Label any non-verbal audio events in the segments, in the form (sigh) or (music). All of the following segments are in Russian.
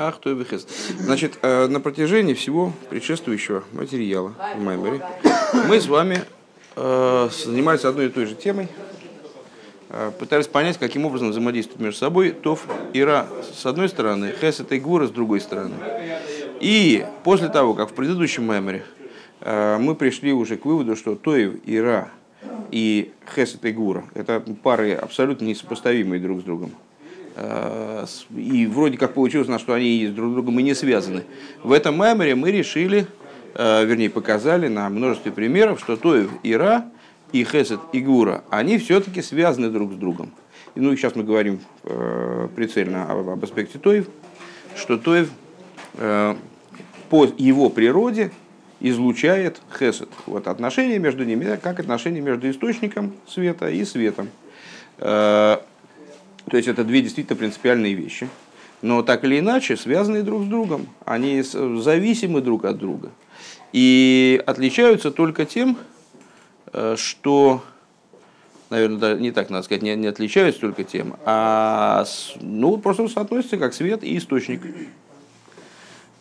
Ах, то и хесед. Значит, э, на протяжении всего предшествующего материала в Маймере мы с вами э, занимались одной и той же темой, э, пытались понять, каким образом взаимодействуют между собой Тов и Ра с одной стороны, Хесед и Гура с другой стороны. И после того, как в предыдущем Маймере мы пришли уже к выводу, что Тоев и Ра и Хесед и Гура – это пары абсолютно несопоставимые друг с другом. Э, и вроде как получилось, что они с друг другом и не связаны. В этом меморе мы решили, э, вернее показали на множестве примеров, что Тоев и Ра, и Хесед и Гура, они все-таки связаны друг с другом. И, ну, сейчас мы говорим э, прицельно об, аспекте Тоев, что Тоев по его природе излучает хесед. Вот отношения между ними, как отношения между источником света и светом. То есть это две действительно принципиальные вещи, но так или иначе связаны друг с другом. Они зависимы друг от друга. И отличаются только тем, э, что, наверное, не так надо сказать, не, не отличаются только тем, а ну, просто соотносятся как свет и источник.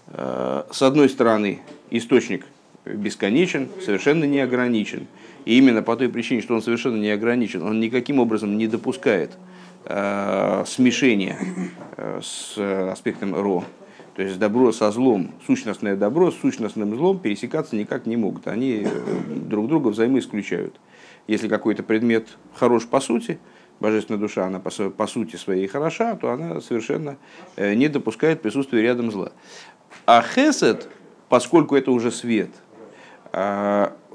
Э, с одной стороны, источник бесконечен, совершенно не ограничен. И именно по той причине, что он совершенно не ограничен, он никаким образом не допускает э, смешения э, с аспектом ро. То есть добро со злом, сущностное добро с сущностным злом пересекаться никак не могут. Они э, друг друга взаимоисключают. Если какой-то предмет хорош по сути, божественная душа, она по, по сути своей хороша, то она совершенно не допускает присутствия рядом зла. А хесед, поскольку это уже свет,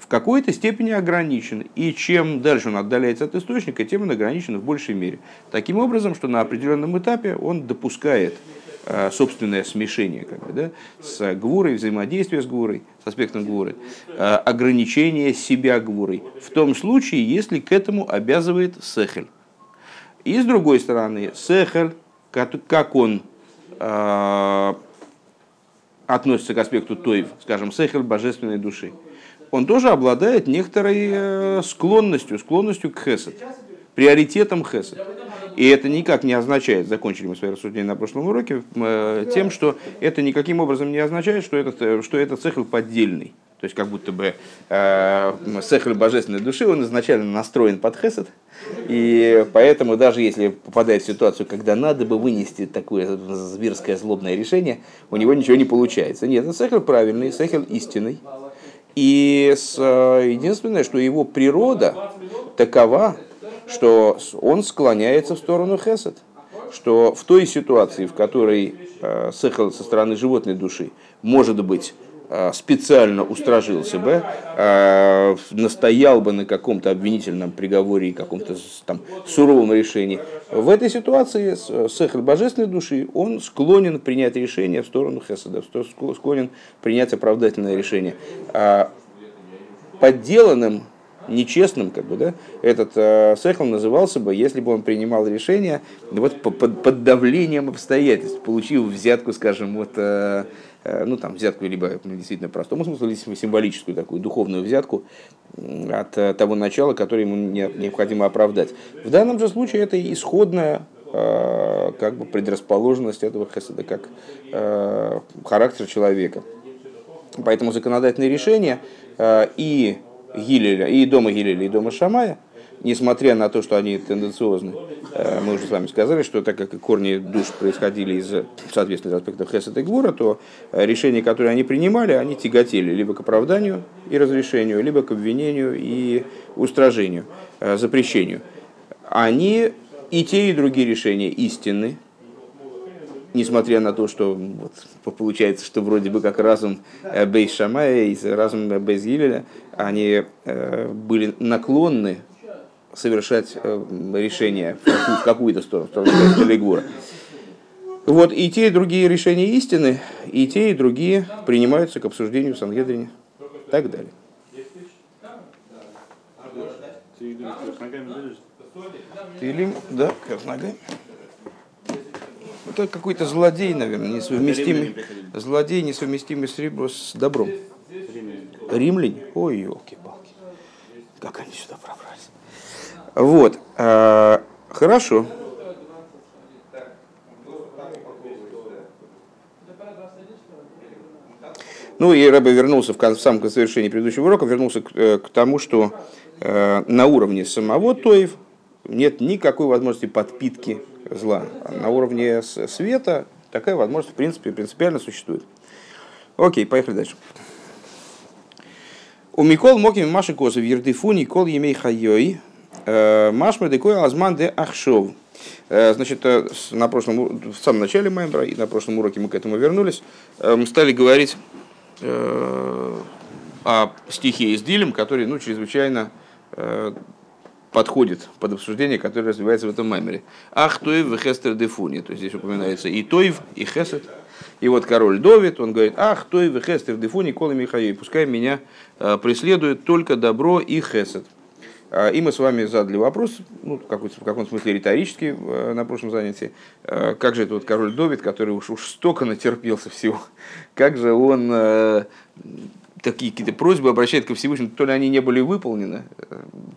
в какой-то степени ограничен. И чем дальше он отдаляется от источника, тем он ограничен в большей мере. Таким образом, что на определенном этапе он допускает э, собственное смешение как бы, да, с гвурой, взаимодействие с гвурой, с аспектом гвуры, э, ограничение себя гвурой, в том случае, если к этому обязывает сехель. И с другой стороны, сехель, как он э, относится к аспекту тоев, скажем, сехель божественной души – он тоже обладает некоторой э, склонностью, склонностью к хесед, приоритетом хесед. И это никак не означает, закончили мы свои рассуждения на прошлом уроке, э, тем, что это никаким образом не означает, что этот, э, что этот цехл поддельный. То есть как будто бы э, божественной души, он изначально настроен под хесед, и поэтому даже если попадает в ситуацию, когда надо бы вынести такое зверское злобное решение, у него ничего не получается. Нет, это цехль правильный, цехль истинный. И с, э, единственное, что его природа такова, что он склоняется в сторону хесед. Что в той ситуации, в которой э, сехал со стороны животной души может быть специально устражился бы, э, настоял бы на каком-то обвинительном приговоре и каком-то там суровом решении. В этой ситуации сехаль божественной души, он склонен принять решение в сторону хеседа, склонен принять оправдательное решение. А подделанным нечестным, как бы, да, этот э, назывался бы, если бы он принимал решение вот, под, под давлением обстоятельств, получив взятку, скажем, вот, э, Э, ну, там, взятку либо ну, действительно простому смыслу, либо символическую такую духовную взятку от э, того начала, которое ему необходимо оправдать. В данном же случае это исходная э, как бы предрасположенность этого хеседа, как характер человека. Поэтому законодательные решения и Гилеля, и дома Гилеля, и дома Шамая – несмотря на то, что они тенденциозны, э, мы уже с вами сказали, что так как корни душ происходили из, соответственно, аспектов Хесед и Гвура, то э, решения, которые они принимали, они тяготели либо к оправданию и разрешению, либо к обвинению и устражению, э, запрещению. Они и те, и другие решения истинны, несмотря на то, что вот, получается, что вроде бы как разум Бейс Шамая и разум Бейс они были наклонны совершать э, решение в какую-то сторону, в сторону Легура. Вот и те, и другие решения истины, и те, и другие принимаются к обсуждению в Сангедрине. Так далее. Тилим, да, как ногами. Это какой-то злодей, наверное, несовместимый. Злодей, несовместимый с, ребро, с добром. Римляне? Ой, елки-палки. Как они сюда пробрались? Вот. Хорошо. Ну и Рэбе вернулся в, в самом завершении предыдущего урока, вернулся к, к тому, что э, на уровне самого Тоев нет никакой возможности подпитки зла. А на уровне света такая возможность, в принципе, принципиально существует. Окей, поехали дальше. У Микол Моким Маши Козов Ердифу Никол Емей Хайой э, Машма Декой Азман де Ахшов. Э, значит, э, на прошлом, в самом начале Маймбра и на прошлом уроке мы к этому вернулись. Мы стали говорить о стихе из Дилем, который ну, чрезвычайно подходит под обсуждение, которое развивается в этом маймере. Ах, Тоев и Хестер Дефуни. То есть здесь упоминается и Тоев, и Хесед. И вот король Довид, он говорит, ах, Тоев и Хестер Дефуни, Кола Михаил, пускай меня э, преследует только добро и Хесед. А, и мы с вами задали вопрос, ну, в, в каком смысле риторический э, на прошлом занятии, э, как же это вот король Довид, который уж, уж столько натерпелся всего, (laughs) как же он такие какие-то просьбы обращает ко Всевышнему, то ли они не были выполнены,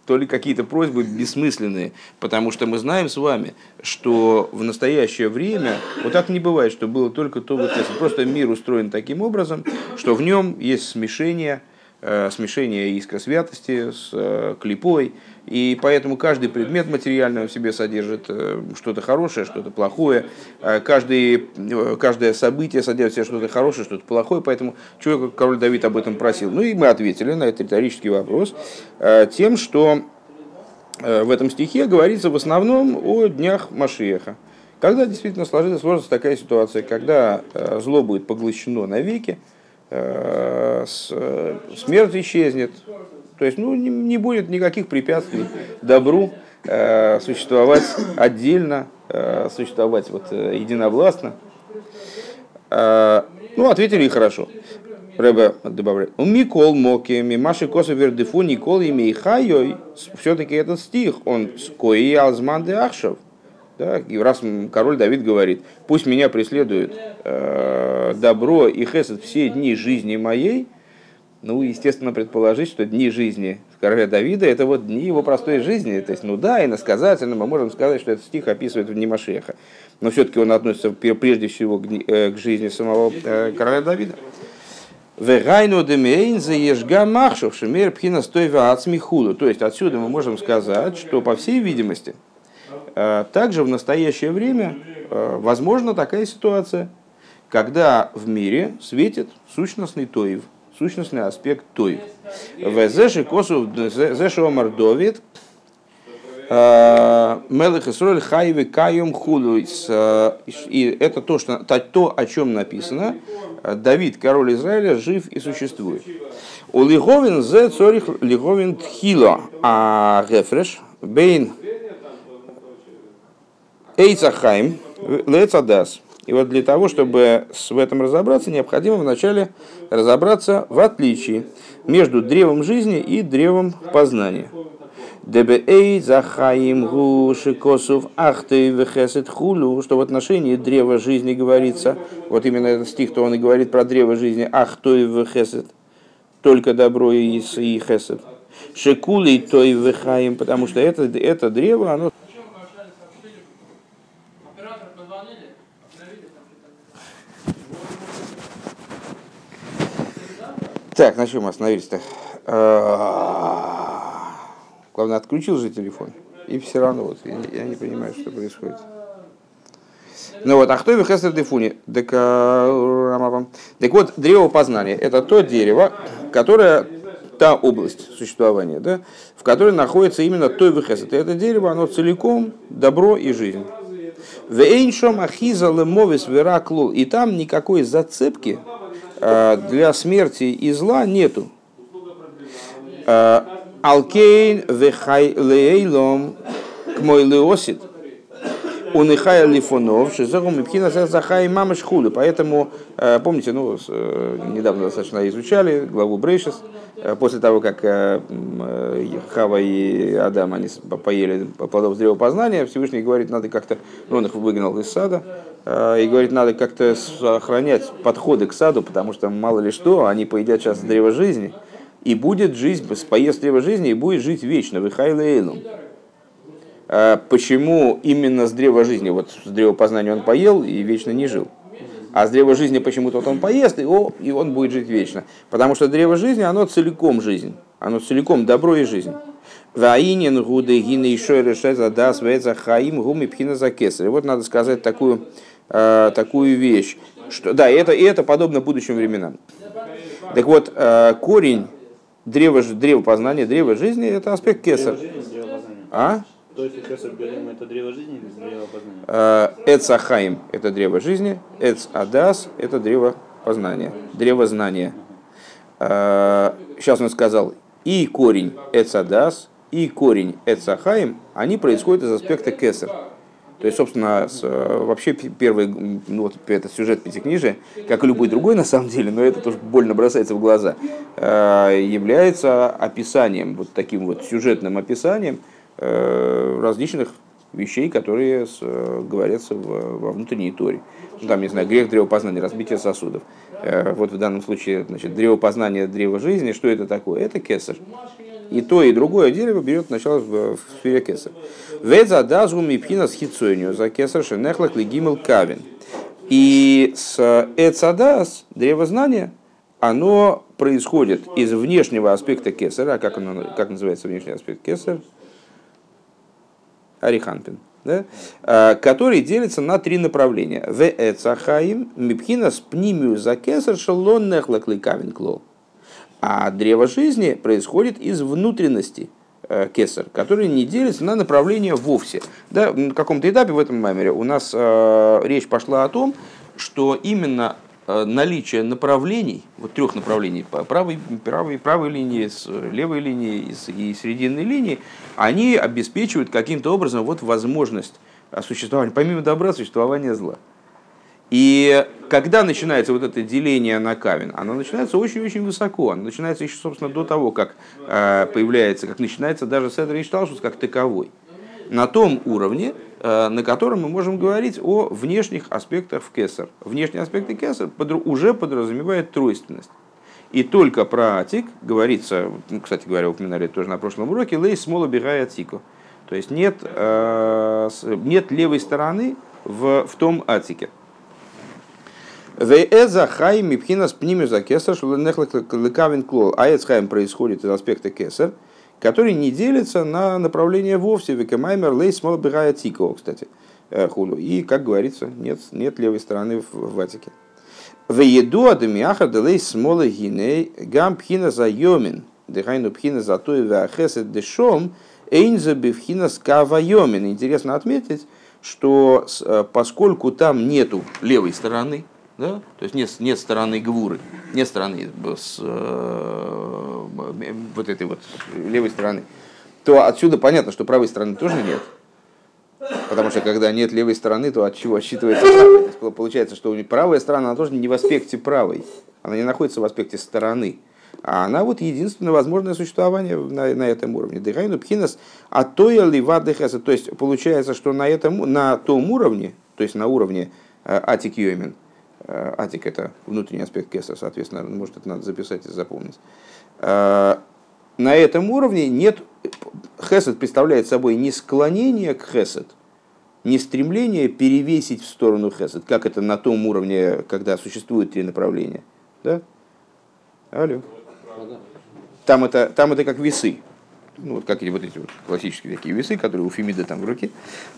то ли какие-то просьбы бессмысленные, потому что мы знаем с вами, что в настоящее время вот так не бывает, что было только то вот. Просто мир устроен таким образом, что в нем есть смешение – Э, смешение искра святости с э, клипой, и поэтому каждый предмет материальный в себе содержит э, что-то хорошее, что-то плохое, каждый, каждое событие содержит в себе что-то хорошее, что-то плохое, поэтому человек, король Давид об этом просил. Ну и мы ответили на этот риторический вопрос тем, что в этом стихе говорится в основном о днях Машиеха. Когда действительно сложится, сложится такая ситуация, когда зло будет поглощено навеки, Э, смерть исчезнет. То есть ну, не, будет никаких препятствий добру э, существовать отдельно, э, существовать вот, э, единовластно. Э, ну, ответили хорошо. Рэбе добавляет. У Микол Моки, Мимаши Коса Вердефу, Никол и Хайой. Все-таки этот стих, он с Кои Алзман Ахшев. Да, и раз король Давид говорит, пусть меня преследует э, добро и хесед все дни жизни моей, ну, естественно, предположить, что дни жизни короля Давида – это вот дни его простой жизни. То есть, ну да, иносказательно мы можем сказать, что этот стих описывает в дни Машеха. Но все-таки он относится прежде всего к, э, к жизни самого э, короля Давида. Вегайну демейн заежга махшов. То есть, отсюда мы можем сказать, что, по всей видимости, также в настоящее время э, возможна такая ситуация, когда в мире светит сущностный тоев, сущностный аспект тоев. В зеши косу зеши омар довид э, Мелых Исроль Хайве Кайом Худу. И это то, что, то, о чем написано. Давид, король Израиля, жив и существует. У Лиховин зе цорих Лиховин Тхило, а Гефреш Бейн Эйцахайм, Лецадас. И вот для того, чтобы в этом разобраться, необходимо вначале разобраться в отличии между древом жизни и древом познания. Дебеэй захаим гуши косов ахты вехесет хулю, что в отношении древа жизни говорится, вот именно этот стих, то он и говорит про древо жизни, ахтой вехесет, только добро и хесет. Шекулей той вехаим, потому что это, это древо, оно Так, на чем мы остановились-то? А, главное, отключил же телефон. И все равно вот я, я не понимаю, что происходит. Ну вот, а кто Хестер Дефуни? А, так вот, древо познания – это то дерево, которое та область существования, да, в которой находится именно той выхесет. Это дерево, оно целиком добро и жизнь. Вейншом ахиза лемовис вераклул. И там никакой зацепки для смерти и зла нету. Э, Алкейн вехай лейлом к мой леосит. Хай лифонов, шизогум и пхина захай мамыш худу. Поэтому, э, помните, ну, недавно достаточно изучали главу Брейшес, после того, как Хава и Адам они поели плодов древа познания, Всевышний говорит, надо как-то, ну, он их выгнал из сада, Э, и говорит, надо как-то сохранять подходы к саду, потому что мало ли что, они поедят сейчас древо жизни, и будет жизнь, поест древо жизни и будет жить вечно, в Ихайлейлу. Почему именно с древа жизни, вот с древа познания он поел и вечно не жил? А с древа жизни почему-то вот он поест, и, о, и он будет жить вечно. Потому что древо жизни, оно целиком жизнь. Оно целиком добро и жизнь. Ваинин гуды гины еще решает да свеца хаим гуми пхина за. Вот надо сказать такую, э, такую вещь. Что, да, это, и это подобно будущим временам. Так вот, э, корень древа, древа познания, древа жизни – это аспект кесар. А? То есть кесар галим это древо жизни или древо познания? Э, Эц Ахаим – это древо жизни, Эц Адас – это древо познания, древо знания. Сейчас э, он сказал, и корень Эц Адас, и корень Эц Ахаим, они происходят из аспекта кесар. То есть, собственно, с, э, вообще первый, ну вот этот сюжет пятикнижия, как и любой другой на самом деле, но это тоже больно бросается в глаза, э, является описанием, вот таким вот сюжетным описанием э, различных вещей, которые говорятся во внутренней торе. Ну, там, не знаю, грех древопознания, разбитие сосудов. Вот в данном случае, значит, древопознание, древо жизни, что это такое? Это кесар. И то, и другое дерево берет начало в, сфере кесар. Веда дазу мипхина с хитсойню за кесар шенехлах легимел кавин. И с эцадас, древо знания, оно происходит из внешнего аспекта кесара. А как, оно, как называется внешний аспект кесар? Ариханпин. Да? А, который делится на три направления. В эцахаим мипхина с пнимию за кесар шелон нехлак ликавин клол. А древо жизни происходит из внутренности э, кесар, который не делится на направление вовсе. Да, на каком-то этапе в этом маймере у нас э, речь пошла о том, что именно э, наличие направлений, вот трех направлений, правой, правой, правой линии, с левой линии и срединной линии, они обеспечивают каким-то образом вот возможность существования, помимо добра, существования зла. И когда начинается вот это деление на камень, оно начинается очень-очень высоко. Оно начинается еще, собственно, до того, как э, появляется, как начинается даже Седр Ишталшус как таковой. На том уровне, э, на котором мы можем говорить о внешних аспектах в Кесар. Внешние аспекты Кесар уже подразумевают тройственность. И только про Атик говорится, ну, кстати говоря, упоминали тоже на прошлом уроке, лей смола бегая Атику. То есть нет, э, нет левой стороны в, в том Атике. Веэза хайм мипхинас пнимю за кесар, лекавин клол. Аэцхайм происходит из аспекта кесар, который не делится на направление вовсе. Векамаймер лейс мол бирая тикова, кстати, э, хулу. И, как говорится, нет, нет левой стороны в, в Ватике. Вееду адемиаха делей смолы гиней гам пхина за йомин. Дыхайну пхина за той веахесет дешом эйнза бифхина скава йомин. Интересно отметить, что э, поскольку там нету левой стороны, да? То есть нет, нет стороны гвуры, нет стороны с, э, вот этой вот левой стороны, то отсюда понятно, что правой стороны тоже нет. Потому что когда нет левой стороны, то от чего отсчитывается правая? Получается, что правая сторона она тоже не в аспекте правой, она не находится в аспекте стороны. А она вот единственное возможное существование на, на этом уровне. Дыхайну пхинас а то дыхаса. То есть получается, что на, этом, на том уровне, то есть на уровне э, атик йомин, Э, атик – это внутренний аспект кеса, соответственно, может, это надо записать и запомнить. Э, на этом уровне нет, хесед представляет собой не склонение к хесед, не стремление перевесить в сторону хесед, как это на том уровне, когда существует три направления. Да? Алло. Там это, там это как весы ну, вот как вот эти вот классические такие весы, которые у Фемида там в руке,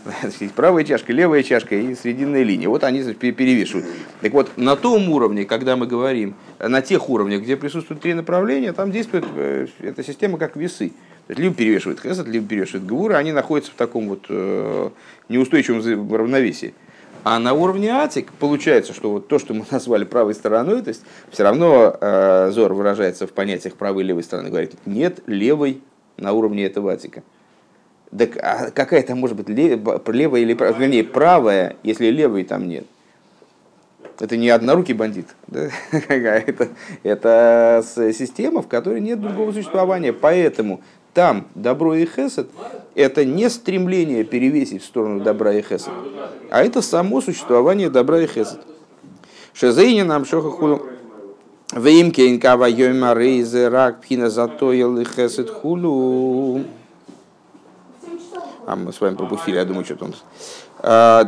(laughs) правая чашка, левая чашка и срединная линия. Вот они перевешивают. Так вот, на том уровне, когда мы говорим, на тех уровнях, где присутствуют три направления, там действует э, эта система как весы. То есть, либо перевешивает хесед, либо перевешивает гвура, они находятся в таком вот э, неустойчивом равновесии. А на уровне атик получается, что вот то, что мы (laughs) назвали правой стороной, то есть все равно э, Зор выражается в понятиях правой и левой стороны, говорит, нет левой на уровне этого атика. Так а какая там может быть левая или правая, вернее, правая, если левой там нет? Это не однорукий бандит. (laughs) Да? это, это система, в которой нет другого существования. Поэтому там добро и хесед – это не стремление перевесить в сторону добра и хесед, а это само существование добра и хесед. Шезейни нам шоха Веймке инкава йойма рейзе рак пхина затоил и хулу. А мы с вами пропустили, я думаю, что-то он...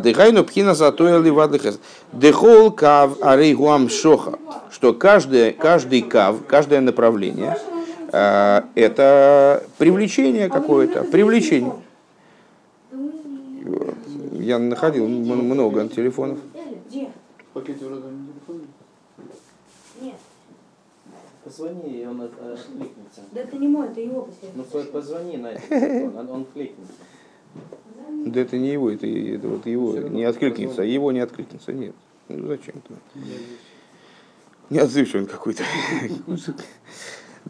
Дыхайну пхина затоя ливады хесед. Дехол кав арейгуам шоха. Что каждый, каждый кав, каждое направление, э, это привлечение какое-то, привлечение. Я находил много телефонов. Нет, Позвони, и он от- откликнется. да это не мой, это его Ну, последний. по- позвони на этот телефон, он, он кликнется. Да это не его, это, это вот его не откликнется, а его не откликнется, нет. Ну зачем-то. Не отзывчивый он какой-то.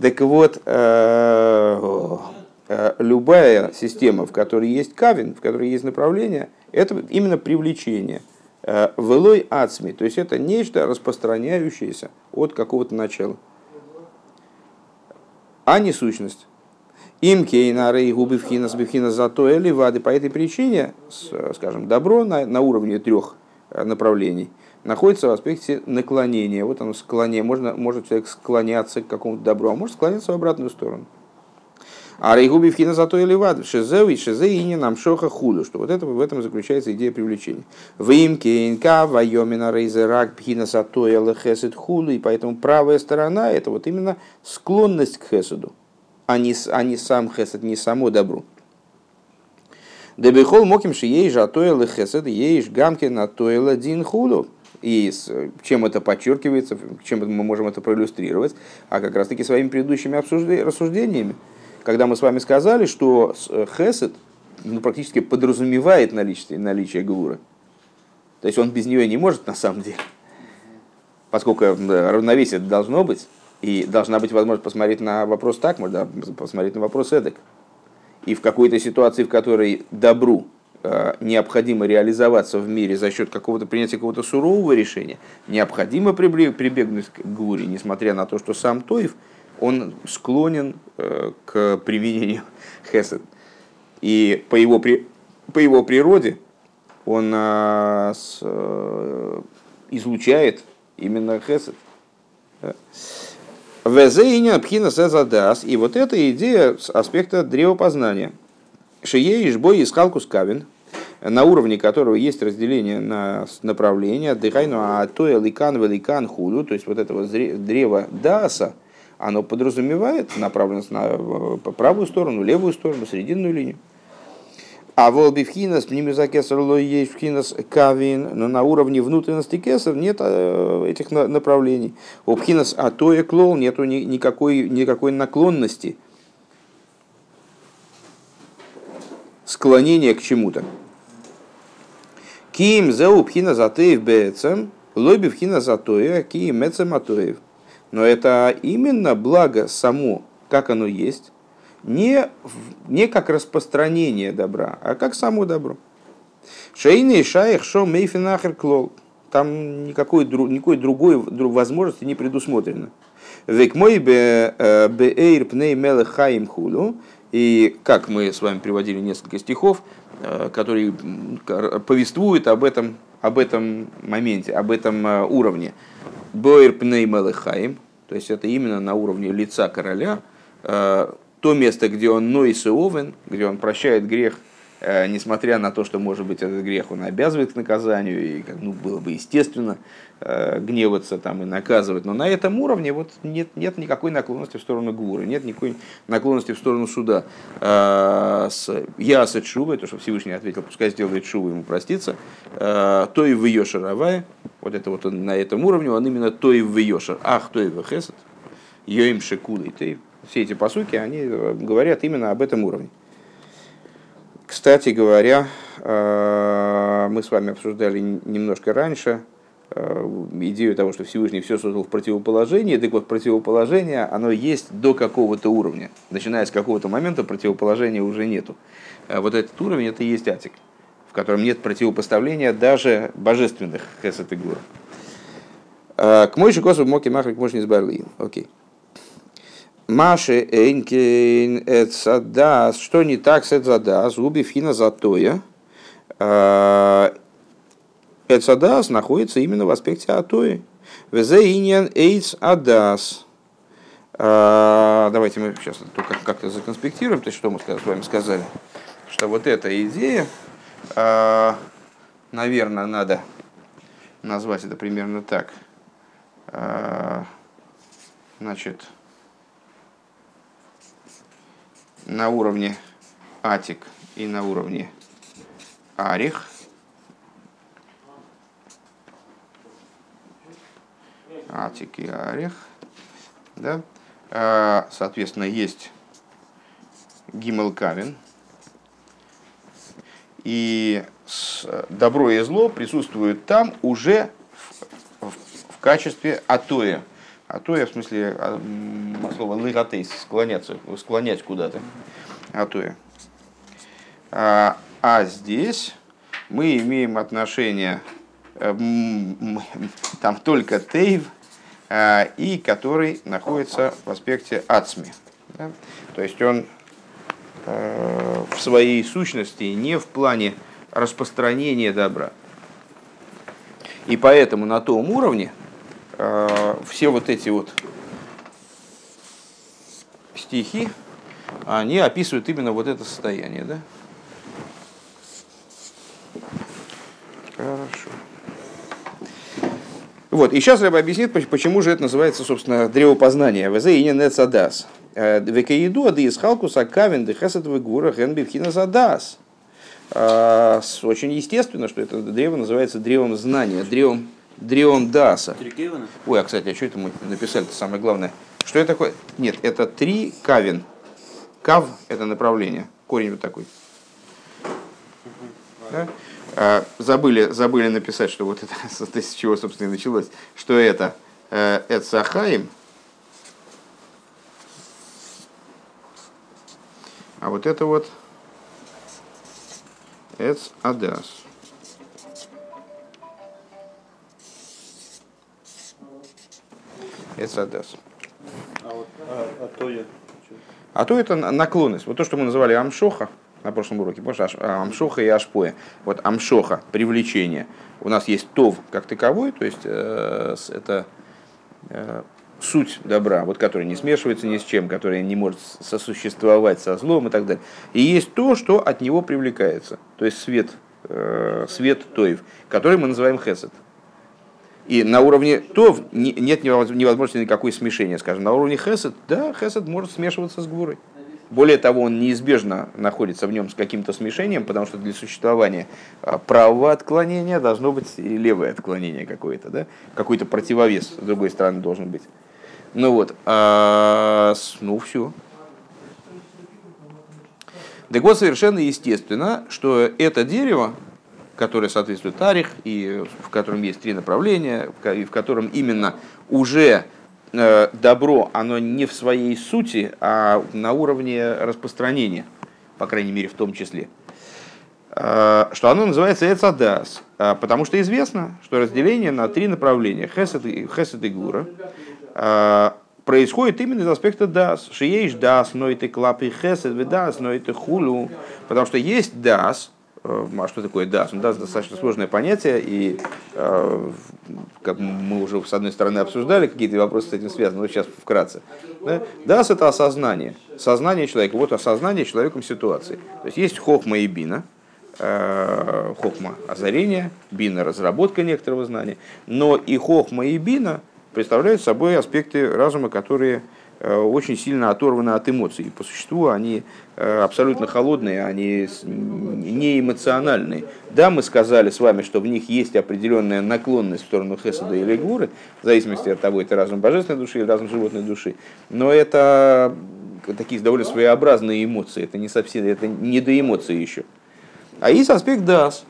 Так вот, э, э, любая система, в которой есть кавин, в которой есть направление, это именно привлечение. Э, Велой ацми, то есть это нечто распространяющееся от какого-то начала, а не сущность. Им кейнары и губы вхина с бифхина зато или вады. По этой причине, скажем, добро на, на уровне трех э, направлений находится в аспекте наклонения. Вот оно склонение. Можно, может человек склоняться к какому-то добру, а может склоняться в обратную сторону. А рейгуби вхина зато или вады. Шизеу и шизе и не нам шоха худу. Что вот это, в этом заключается идея привлечения. В им кейнка вайомина рейзерак пхина зато или хесед худу. И поэтому правая сторона это вот именно склонность к хеседу а не, а не сам хесед, не само добро. Дебихол моким ши ей же атоэла хесед, гамки на тоэла дин худу. И с, чем это подчеркивается, чем мы можем это проиллюстрировать, а как раз таки своими предыдущими обсужде- рассуждениями, когда мы с вами сказали, что э, хесед ну, практически подразумевает наличие, наличие гвура. То есть он без нее не может на самом деле. Поскольку равновесие должно быть, и должна быть возможность посмотреть на вопрос так, можно посмотреть на вопрос эдак. И в какой-то ситуации, в которой добру э, необходимо реализоваться в мире за счет какого-то принятия какого-то сурового решения, необходимо прибегнуть к гуре, несмотря на то, что сам Тоев, он склонен э, к применению (laughs) хесед. И по его, по его природе он э, э, излучает именно хесед. Везейня пхина сезадас. И вот эта идея с аспекта древопознания. Шиеиш бой из халкус кавин, на уровне которого есть разделение на направления, дыхайну а то ликан великан худу, то есть вот это вот зре- древо даса, оно подразумевает направленность на э, правую сторону, левую сторону, срединную линию. А волби в хинас, пнимиза кесар есть в хинас кавин, но на уровне внутренности кесар нет э, этих на- направлений. У пхинас атоя клол нету ни- никакой, никакой наклонности, склонения к чему-то. Ким зеу пхина затеев бецем, лоби пхина затоя, ким мецем атоев. Но это именно благо само, как оно есть, не, не как распространение добра, а как само добро. Шейный шаих шо мейфинахер клол. Там никакой, никакой другой дру- возможности не предусмотрено. Век мой бе э, беэйр пней меле хаим хулу. И как мы с вами приводили несколько стихов, э, которые повествуют об этом, об этом моменте, об этом э, уровне. Беэйр пней меле хаим, то есть это именно на уровне лица короля, э, то место, где он нойс и овен, где он прощает грех, несмотря на то, что, может быть, этот грех он обязывает к наказанию, и ну, было бы естественно э, гневаться там и наказывать. Но на этом уровне вот нет, нет никакой наклонности в сторону Гвура, нет никакой наклонности в сторону суда. Э, с Ясет Шувой, то, что Всевышний ответил, пускай сделает Шуву, ему проститься, э, то и в ее шаровая, вот это вот он на этом уровне, он именно то и в ее шар, ах, то и в хесед, и Тейв. Все эти посуки, они э, говорят именно об этом уровне. Кстати говоря, э, мы с вами обсуждали немножко раньше э, идею того, что Всевышний все создал в противоположении. Так вот, противоположение, оно есть до какого-то уровня. Начиная с какого-то момента противоположения уже нету. А Вот этот уровень, это и есть атик, в котором нет противопоставления даже божественных хесед и гур. Э, К мой косу моки махрик можно избавить. Окей. Маши Эйнкейн Эцадас. Что не так с Эцадас? Уби Фина Затоя. Эцадас находится именно в аспекте Атои. Везе Иньян Эйц Адас. А, Давайте мы сейчас только как-то законспектируем, то есть что мы с вами сказали. Что вот эта идея, а, наверное, надо назвать это примерно так. А, Значит, на уровне атик и на уровне арих. Атик и арих. Да? А, Соответственно, есть гимел кавин. И добро и зло присутствуют там уже в, в- в качестве атоя. Атоя в смысле а, м, слова лыгатейс, склоняться, склонять куда-то. Атоя. А, а здесь мы имеем отношение, э, там только тейв, а, и который находится в аспекте ацми. да. То есть он э, в своей сущности не в плане распространения добра. И поэтому на том уровне э, все вот эти вот стихи, они описывают именно вот это состояние, да? Хорошо. Вот, и сейчас Рэба объяснит, поч- почему же это называется, собственно, древопознание. ВЗ и не цадас. Векаиду ады из халкуса кавен де хесет вегура хен бивхина задас. С- Очень естественно, что это древо называется древом знания, древом, древом даса. Ой, а кстати, а что это мы написали, это самое главное? Что это такое? Нет, это три кавин. Кав – это направление, корень вот такой. Да? А, забыли, забыли написать, что вот это, (laughs) с чего, собственно, и началось, что это Эцахаим, а вот это вот Эц Адас. Эц Адас. А вот а, а чё? А то это на- наклонность. Вот то, что мы называли амшоха на прошлом уроке. Помнишь, а, амшоха и ашпоя. Вот амшоха, привлечение. У нас есть тов как таковой, то есть э, это э, суть добра, вот который не смешивается ни с чем, который не может сосуществовать со злом и так далее. И есть то, что от него привлекается, то есть свет, э, свет тоев, который мы называем хесед. И на уровне тов не- нет невоз- невозможности никакой смешения, скажем. На уровне хесед, да, хесед может смешиваться с гурой. Более того, он неизбежно находится в нем с каким-то смешением, потому что для существования а, правого отклонения должно быть и левое отклонение какое-то, да? Какой-то противовес с другой стороны должен быть. Ну вот, а, ну все. Так вот, совершенно естественно, что это дерево, которое соответствует Тарих, и в котором есть три направления, и в котором именно уже э, добро, оно не в своей сути, а на уровне распространения, по крайней мере, в том числе. Э, Что оно называется Эцадас, э, потому что известно, что разделение на три направления, Хесед и, хесед и Гура, происходит именно из аспекта дас. Шиеш дас, но это клапы хесед, вы дас, но это хулу. Потому что есть дас, а что такое дас? Ну, дас достаточно сложное понятие, и э, как мы уже с одной стороны обсуждали, какие-то вопросы с этим связаны, но сейчас вкратце. Да? Дас это осознание, сознание человека, вот осознание человеком ситуации. То есть есть хохма и бина, э, хохма озарение, бина разработка некоторого знания, но и хохма и бина представляют собой аспекты разума, которые э, очень сильно оторваны от эмоций. По существу они э, абсолютно холодные, они не эмоциональные. Да, мы сказали с вами, что в них есть определенная наклонность в сторону Хесада или Гуры, в зависимости от того, это разум божественной души или разум животной души. Но это такие довольно своеобразные эмоции, это не совсем, это не до эмоций еще. А есть аспект дас,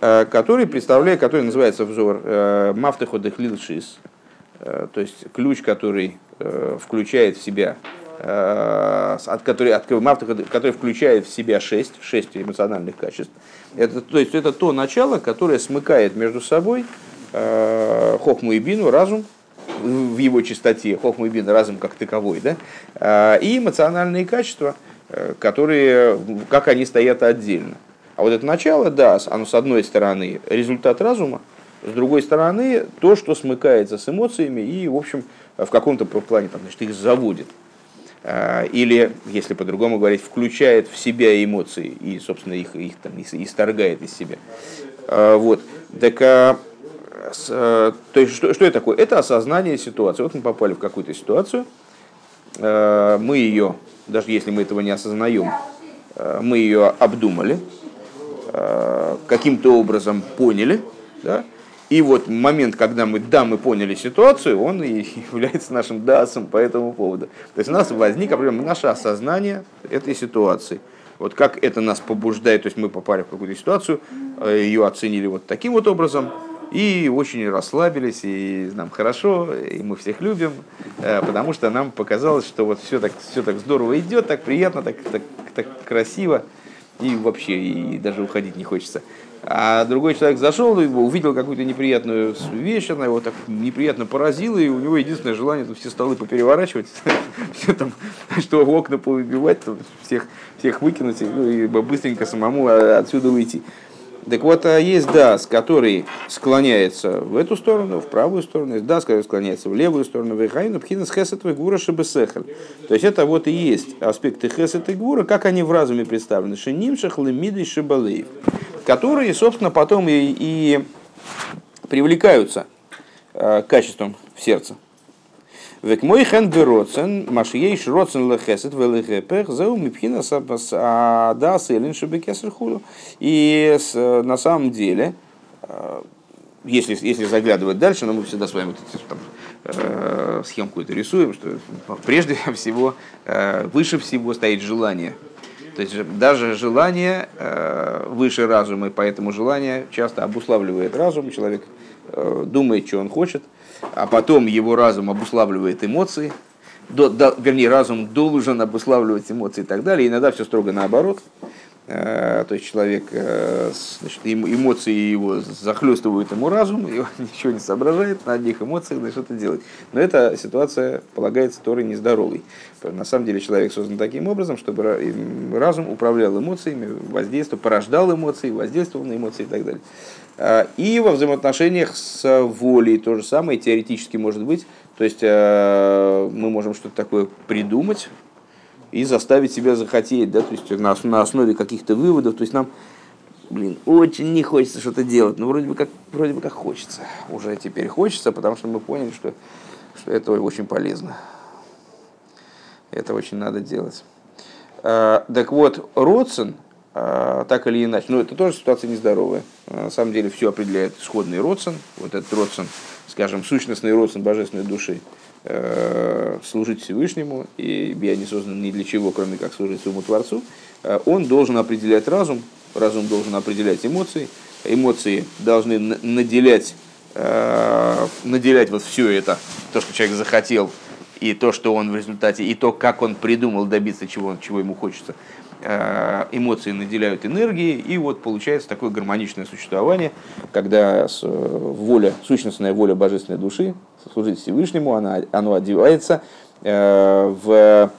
э, который представляет, который называется взор мафтехо дехлилшис, то есть ключ, который э, включает в себя, э, от который, от, который включает в себя шесть, шесть эмоциональных качеств. Это, то есть это то начало, которое смыкает между собой э, хохму и бину, разум, в его чистоте, хохму и бин, разум как таковой, да, а, и эмоциональные качества, э, которые, как они стоят отдельно. А вот это начало, да, оно с одной стороны результат разума, с другой стороны то, что смыкается с эмоциями и, в общем, в каком-то плане там, значит, их заводит. А, Или, если по-другому говорить, включает в себя эмоции и, собственно, их, их там, ис- исторгает из себя. А, Вот. Так, а, то есть, что, что это такое? Это осознание ситуации. Вот мы попали в какую-то ситуацию, мы ее, даже если мы этого не осознаем, мы ее обдумали, каким-то образом поняли, да? И вот момент, когда мы, да, мы поняли ситуацию, он и (laughs) является нашим дасом по этому поводу. То есть у нас возник определенное наше осознание этой ситуации. Вот как это нас побуждает, то есть мы попали в какую-то ситуацию, э, ее оценили вот таким вот образом, и очень расслабились, и нам хорошо, и мы всех любим, э, потому что нам показалось, что вот все так, все так здорово идет, так приятно, так, так, так красиво, и вообще и даже уходить не хочется. А другой человек зашел, и увидел какую-то неприятную вещь, она его так неприятно поразила, и у него единственное желание это все столы попереворачивать, (laughs) все там, что окна повыбивать, всех, всех выкинуть, и, ну, быстренько самому а, отсюда уйти. Так вот, а есть дас, который склоняется в эту сторону, в правую сторону, есть дас, который склоняется в левую сторону, вейхайну, пхинас хесет гура шебесехаль. То есть это вот и есть аспекты хесет и гура, как они в разуме представлены. Шиним шахлемидой шебалеев. Которые, собственно, потом и, и привлекаются э, качеством в сердце. Век мой хен бероцен, машиейш роцен лехесет велехепех, зау мипхина да селин шебекесер худу. И с, на самом деле, э, если, если заглядывать дальше, но мы всегда с вами там, э, схемку это рисуем, что прежде (laughs) всего, э, выше всего стоит желание. То есть даже желание э, выше разума, и поэтому желание часто обуславливает разум. Человек э, думает, что он хочет, а потом его разум обуславливает эмоции. До, до, вернее, разум должен обуславливать эмоции и так далее. Иногда все строго наоборот. Э, то есть человек, э, значит, эмоции его захлестывают ему разум, и (laughs) он ничего не соображает, на одних эмоциях да что-то делать. Но эта ситуация полагается Торой нездоровой. На самом деле человек создан таким образом, чтобы разум управлял эмоциями, воздействовал, порождал эмоции, воздействовал на эмоции и так далее. Э, и во взаимоотношениях с волей то же самое, теоретически может быть. То есть мы можем что-то такое придумать, и заставить себя захотеть, да, то есть на, основе каких-то выводов, то есть нам, блин, очень не хочется что-то делать, но вроде бы как, вроде бы как хочется, уже теперь хочется, потому что мы поняли, что, что это очень полезно, это очень надо делать. А, так вот, Родсон, так или иначе, ну это тоже ситуация нездоровая, на самом деле все определяет исходный Родсон, вот этот Родсон, скажем, сущностный Родсон божественной души, Э, служить Всевышнему, и я не создан ни для чего, кроме как служить своему Творцу, он должен определять разум, разум должен определять эмоции, эмоции должны наделять, наделять вот все это, то, что человек захотел, и то, что он в результате, и то, как он придумал добиться чего, чего ему хочется, эмоции наделяют энергией, и вот получается такое гармоничное существование, когда воля, сущностная воля божественной души, служить Всевышнему, она, оно одевается э, в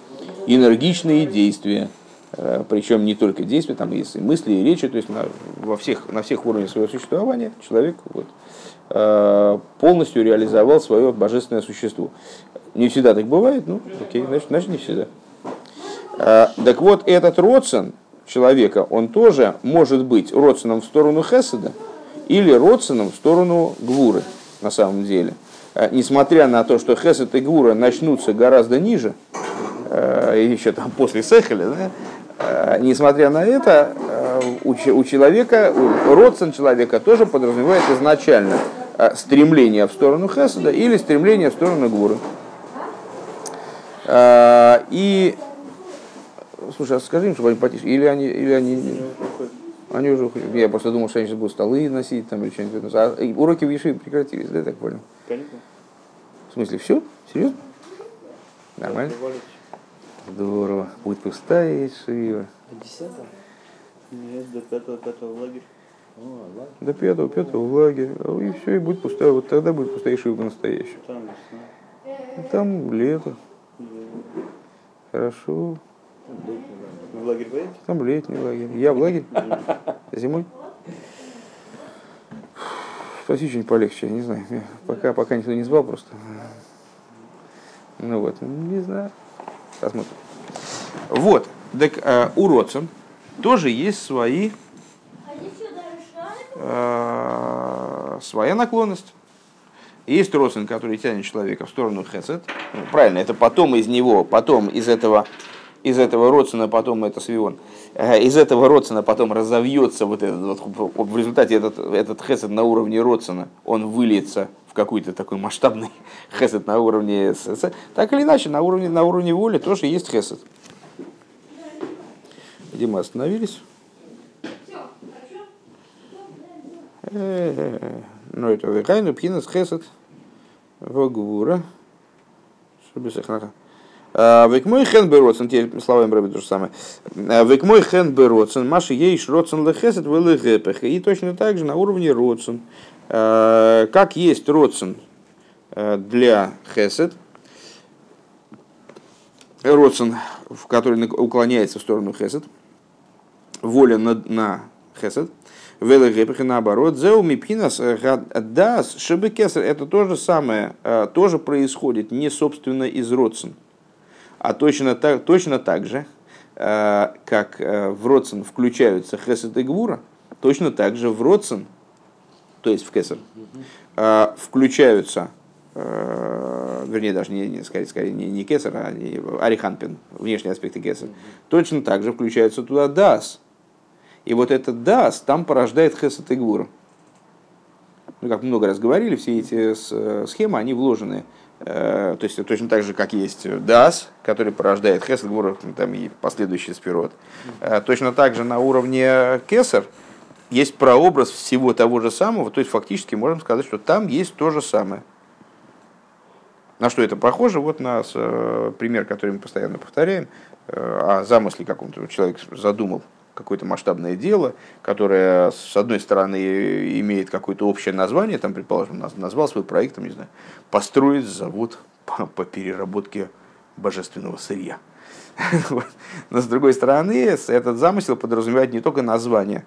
энергичные действия, э, причем не только действия, там есть и мысли, и речи, то есть на, во всех, на всех уровнях своего существования человек вот, э, полностью реализовал свое божественное существо. Не всегда так бывает, ну окей, значит, значит не всегда. Так вот, этот родствен человека, он тоже может быть родственным в сторону Хеседа или родственным в сторону Гвуры на самом деле. Э, несмотря на то, что Хесед и Гура начнутся гораздо ниже, э, еще там после Сехеля, да, несмотря на это, у, человека, родствен человека тоже подразумевает изначально стремление в сторону Хеседа или стремление в сторону Гуры. И Слушай, а скажи им, чтобы они потише. Или они, или они, они уже Я просто думал, что они сейчас будут столы носить там или что-нибудь. А уроки в Ешиве прекратились, да, я так понял? Конечно. В смысле, все? Серьезно? Нормально? Здорово. Будет пустая Ешива. До 10 Нет, до пятого, пятого в лагерь. До пятого, пятого в лагерь. А И все, и будет пустая. Вот тогда будет пустая Ешива по-настоящему. Там весна. Там лето. Хорошо. Вы в лагерь поедете? Там летний лагерь. Я в лагерь? Зимой? Спроси что-нибудь полегче, я не знаю. Я пока, пока никто не звал просто. Ну вот, не знаю. Посмотрим. Вот, так э, у Родсон тоже есть свои э, своя наклонность. Есть родствен, который тянет человека в сторону хесед. Ну, правильно, это потом из него, потом из этого, из этого родствена, потом это свион. Э, Из этого родствена потом разовьется вот этот, вот, в результате этот, этот хесед на уровне родствена, он выльется в какой-то такой масштабный (laughs) хесед на уровне СС. Так или иначе, на уровне, на уровне воли тоже есть хесед. Где мы остановились? Ну, это вехайну пхинас хесед вагвура. Чтобы сахнаха. Век мой хен бероцен, те словами Рэбби то же самое. Век мой хен бероцен, маши ейш роцен лехесет велехепех. И точно так же на уровне роцен. Э, Как есть роцен э, для хесед, роцен, в который уклоняется в сторону хесед, воля на, на хесед, велехепех и наоборот, зеу мипхинас дас шебекесер, это то же самое, э, тоже происходит не собственно из родствен, а точно так, точно так же, э, как э, в родствен включаются хесед и гвура, точно так же в родствен, то есть в кесар, э, включаются, вернее, даже не, не, скорее, скорее не, не кесар, а не ариханпин, внешние аспекты кесар, точно так же включаются туда дас. И вот этот дас там порождает хесед и гвура. Ну, как много раз говорили, все эти схемы, они вложены то есть точно так же, как есть дас, который порождает хесед, там и последующий спирот. Э, Точно так же на уровне кесар есть прообраз всего того же самого, то есть фактически можем сказать, что там есть то же самое. На что это похоже? Вот на э, пример, который мы постоянно повторяем, э, о замысле каком-то. Человек задумал какое-то масштабное дело, которое, с одной стороны, имеет какое-то общее название, там, предположим, наз- назвал свой проект, там, не знаю, построить завод по, по переработке божественного сырья. (laughs) Но с другой стороны, этот замысел подразумевает не только название,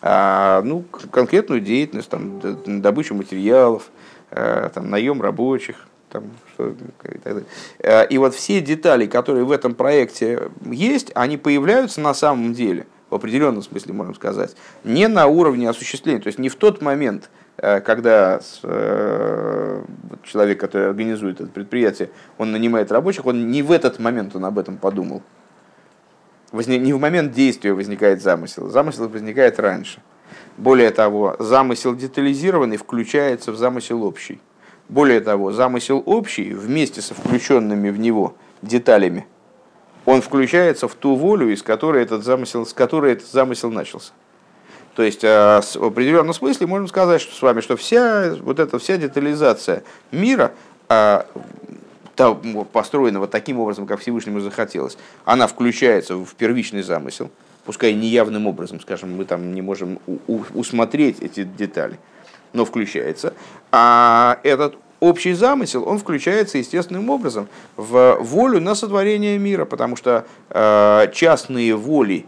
а ну, конкретную деятельность, там, добычу материалов, э, там, наем рабочих, там, что, и, так далее. Э, и вот все детали, которые в этом проекте есть, они появляются на самом деле, в определенном смысле, можем сказать, не на уровне осуществления, то есть не в тот момент, э, когда э, человек, который организует это предприятие, он нанимает рабочих, он не в этот момент он об этом подумал. Не в момент действия возникает замысел, замысел возникает раньше. Более того, замысел детализированный включается в замысел общий. Более того, замысел общий вместе со включенными в него деталями, он включается в ту волю, из которой этот замысел, с которой этот замысел начался. То есть с- в определенном смысле можем сказать что с вами, что вся вот эта вся детализация мира, а, построенного таким образом, как Всевышнему захотелось, она включается в первичный замысел, пускай неявным образом, скажем, мы там не можем усмотреть эти детали, но включается. А этот общий замысел, он включается естественным образом в волю на сотворение мира, потому что э, частные воли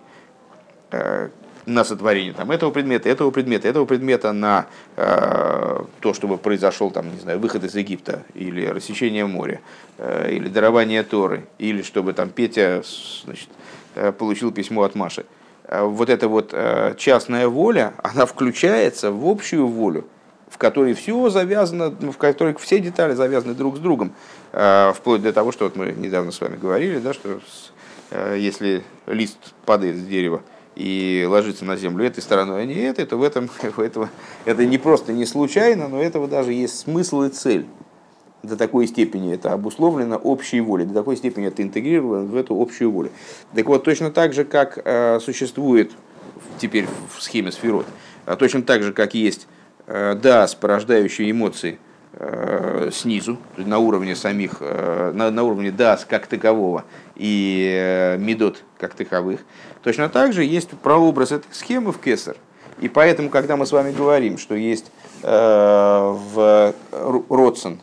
э, на сотворение там, этого предмета, этого предмета, этого предмета на э, то, чтобы произошел там, не знаю, выход из Египта, или рассечение моря, э, или дарование Торы, или чтобы там Петя значит, э, получил письмо от Маши. Вот эта вот э, частная воля, она включается в общую волю, в которой все завязано, в которой все детали завязаны друг с другом, э, вплоть до того, что вот мы недавно с вами говорили, да, что э, если лист падает с дерева и ложится на землю этой стороной, а не этой, то в этом, (laughs) в этого, это не просто не случайно, но этого даже есть смысл и цель. До такой степени это обусловлено общей волей, до такой степени это интегрировано в эту общую волю. Так вот, точно так же, как э, существует теперь в схеме сферот, а точно так же, как есть дас, порождающий эмоции э, снизу, на уровне самих, э, на, на уровне дас как такового и э, медот как таковых, точно так же есть прообраз этой схемы в кесар. И поэтому, когда мы с вами говорим, что есть э, в Родсон,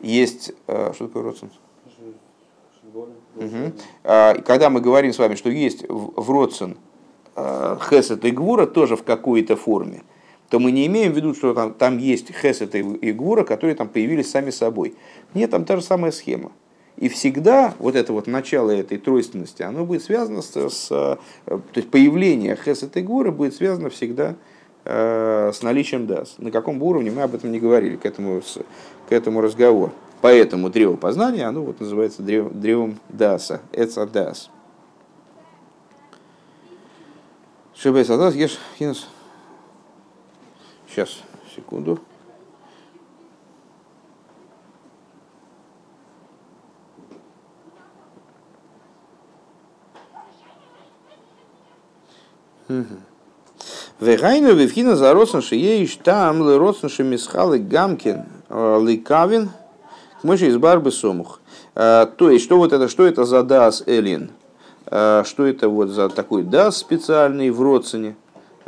есть... э, что такое Родсон? Мгм. А, Когда мы говорим с вами, что есть в Родсон э, Хесед и Гвура тоже в какой-то форме, то мы не имеем в виду, что там, там есть Хесед и Гвура, которые там появились сами собой. Нет, там та же самая схема. И всегда вот это вот начало этой тройственности, оно будет связано с, с, э, то есть появление Хесед и Гвура будет связано всегда э, с наличием дас. На каком уровне мы об этом не говорили, к этому, с- к этому разговор. Поэтому древо познания, оно вот называется древ- древом даса, эца дас. Шибес адас, еш, хинус. Сейчас, секунду. Вегайну вивхина за родсен шиеиш там ле родсен шемисхалы гамкин э, ликавин мы из барбы сомух. Э, То есть, что вот это, что это за дас элин? Э, Что это вот за такой дас специальный в родсене,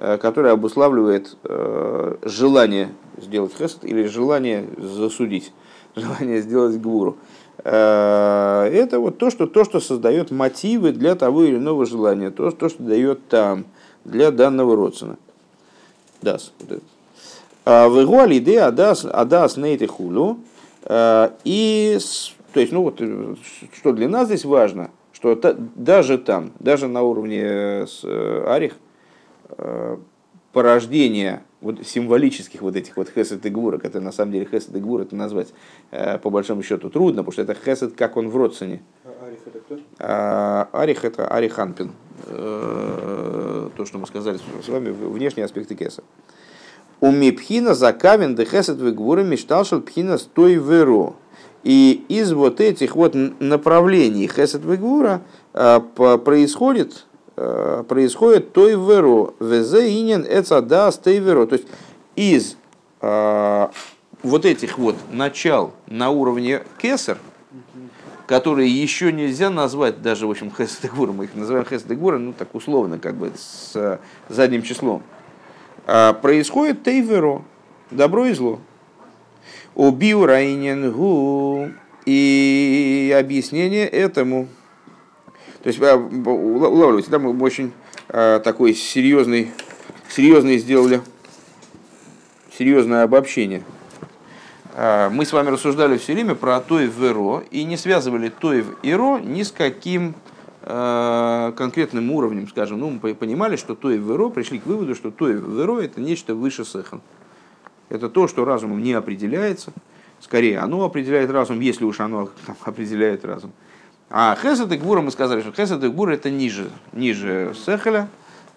э, который обуславливает э, желание сделать хесед или желание засудить, (laughs) желание сделать гвуру. Э, Это вот то, что, то, что создает мотивы для того или иного желания, то, то что дает там для данного родствена. Дас. А, В Игуале идея адас, адас нейты хулю. И, то есть, ну вот, что для нас здесь важно, что даже там, даже на уровне арих, порождение вот символических вот этих вот хесед и гвура, которые на самом деле хесед и гвур это назвать э, по большому счету трудно, потому что это хесед, как он в родственне. А Ариф это кто? А, Арих это Арих Анпин. Э, То, что мы сказали с вами, в- внешние аспекты кеса. У мипхина закавен де хесед вегвура мечталшал пхина стой веро. И из вот этих вот направлений хесед вегвура э, происходит э, происходит той веро. Везе эца да стой веро. То есть из э, вот этих вот начал на уровне кесар, которые еще нельзя назвать даже, в общем, хесдегура. Мы их называем хесдегура, ну, так условно, как бы, с э, задним числом. А, происходит тейверо, добро и зло. Убил гу и объяснение этому. То есть, ула- улавливайте, да, мы очень а, такой серьезный, серьезный сделали, серьезное обобщение. А, Мы с вами рассуждали все время про Тоев и Ро и не связывали Тоев и Ро ни с каким э, конкретным уровнем, скажем. Ну, мы по- понимали, что Тоев и Ро, пришли к выводу, что Тоев и Ро это нечто выше Сехан. Это то, что разумом не определяется. Скорее, оно определяет разум, если уж оно там, определяет разум. А Хесед и Гвура мы сказали, что Хесед и Гвура это ниже, ниже Сехеля,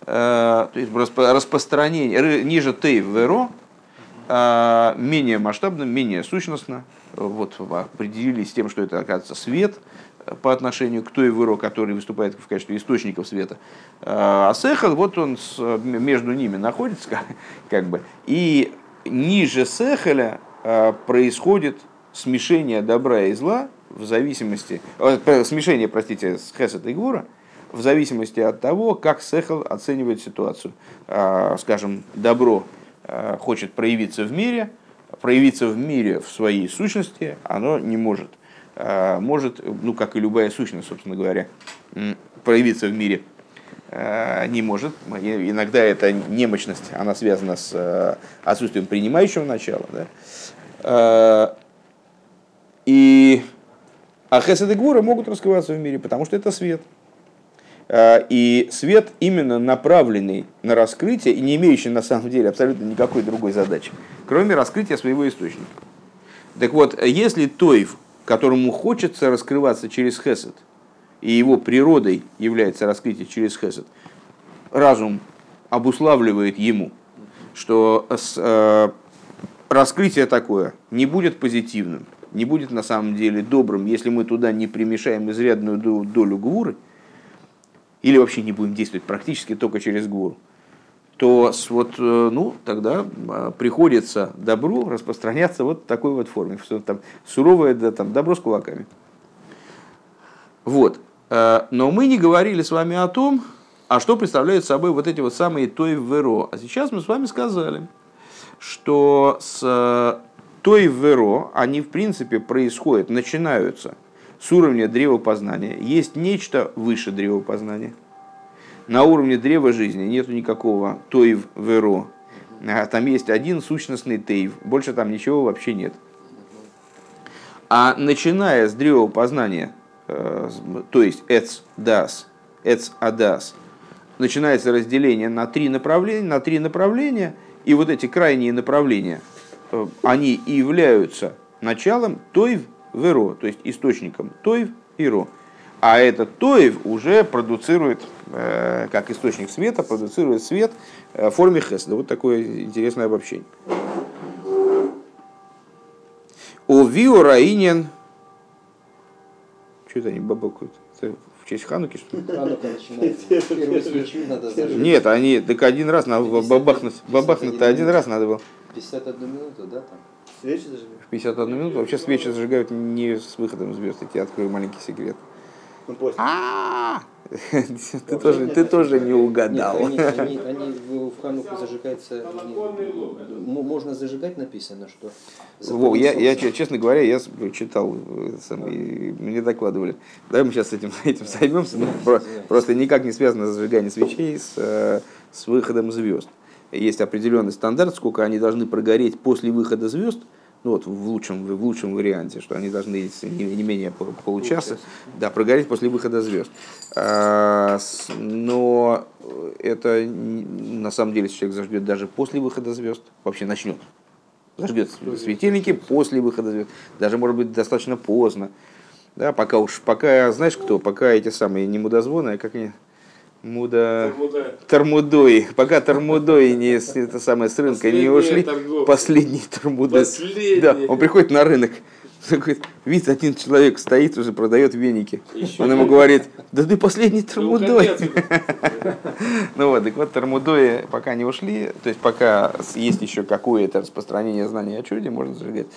э, то есть распространение, ниже Тейв и Ро, а, менее масштабно, менее сущностно. Вот определились тем, что это, оказывается, свет э, по отношению к той выро, который выступает в качестве источников света. А Сехал, вот он с- между ними находится, как, (laughs) как бы, и ниже Сехаля а, происходит смешение добра и зла в зависимости, э, смешение, простите, с Хесед и Гвура, в зависимости от того, как Сехал оценивает ситуацию. А, Скажем, добро э, хочет проявиться в мире, проявиться в мире в своей сущности оно не может. Э, Может, ну как и любая сущность, собственно говоря, проявиться в мире не может. Иногда эта немощность, она связана с отсутствием принимающего начала. Да? И а хесед и гвура могут раскрываться в мире, потому что это свет. Э, И свет именно направленный на раскрытие и не имеющий на самом деле абсолютно никакой другой задачи, кроме раскрытия своего источника. Так вот, если Тойв, которому хочется раскрываться через Хесед, и его природой является раскрытие через Хесед, разум обуславливает ему, что э, раскрытие такое не будет позитивным, не будет на самом деле добрым, если мы туда не примешаем изрядную до- долю гвуры, или вообще не будем действовать практически только через гвуру, то вот, э, ну, тогда э, приходится добру распространяться вот в такой вот форме, что там суровое да, там, добро с кулаками. Вот. Э, Но мы не говорили с вами о том, а что представляют собой вот эти вот самые той веро. А сейчас мы с вами сказали, что с э, той веро, они в принципе происходят, начинаются с уровня древопознания. Есть нечто выше древопознания. На уровне древа жизни нету никакого тойв веро. А Там есть один сущностный тейв, больше там ничего вообще нет. А начиная с древопознания, э, с- то есть эц дас, эц адас, начинается разделение на три направления, на три направления, И вот эти крайние направления, э, они и являются началом Тойв Веро, то есть источником Тойв и Ро. А этот Тоев уже продуцирует, э, как источник света, продуцирует свет э, в форме хеседа. Вот такое интересное обобщение. У Вио Раинен... Что это они бабакают? В честь Хануки, что ли? Ханука начинается. Нет, они так один раз надо было бабахнуть. Бабахнуть-то один раз надо было. 51 минуту, да, там? Свечи зажигать? В 51 минуту. Вообще свечи зажигают не с выходом звезд. Я тебе открою маленький секрет. Ну, после. А, (laughs) Ты тоже, ты тоже не Нет, угадал. они, они, они (laughs) в, Хануку зажигается, они- м- можно зажигать написано, что... Вов, я, я, честно говоря, я с- читал, э, сам, и мне докладывали. Давай мы сейчас этим, (laughs) этим займемся. Ну, про- просто никак не связано зажигание свечей с, э, с выходом звезд. Есть определенный стандарт, сколько они должны прогореть после выхода звезд. Ну вот в лучшем, в лучшем варианте, что они должны не, не менее пол- получаса да, прогореть после выхода звезд. А, но это на самом деле, человек зажгет даже после выхода звезд, вообще начнет зажгет светильники после выхода звезд, даже может быть достаточно поздно. Да, пока уж, пока, знаешь кто, пока эти самые не мудозвоны, а как они, муда... Тормудои, пока тормудои не, с- это самое, с рынка не Последние ушли, торговцы. последний тормудой. Последние. Да, он приходит на рынок, видит, один человек стоит уже, продает веники. Он ему говорит, да ты последний тормудой. (laughs) Ну вот, так вот, Тармудои пока не ушли, то есть пока есть еще какое-то распространение знаний о чуде, можно зажигать.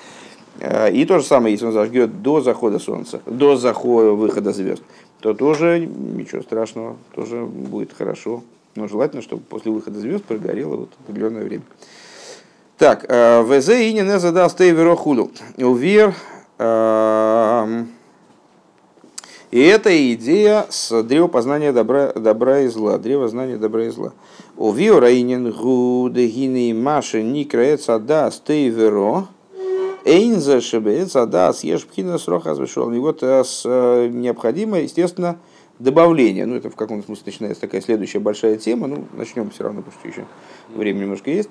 Э, И то же самое, если он зажгет до захода солнца, до захода выхода звезд, то тоже ничего страшного, тоже будет хорошо. Но желательно, чтобы после выхода звезд прогорело вот определенное время. Так, э, ВЗ и не задаст Тейверо худу. Увер. эм, И это идея с древа познания добра, добра и зла, древо знания добра и зла. У Виораинен гудегины маши никрается да стейверо, эйнза шебеется да съешь пхина срока звешел. И вот э, с, э, необходимо, естественно, добавление. Ну, это в каком-то смысле начинается такая следующая большая тема. Ну, начнем все равно, потому что еще время немножко есть.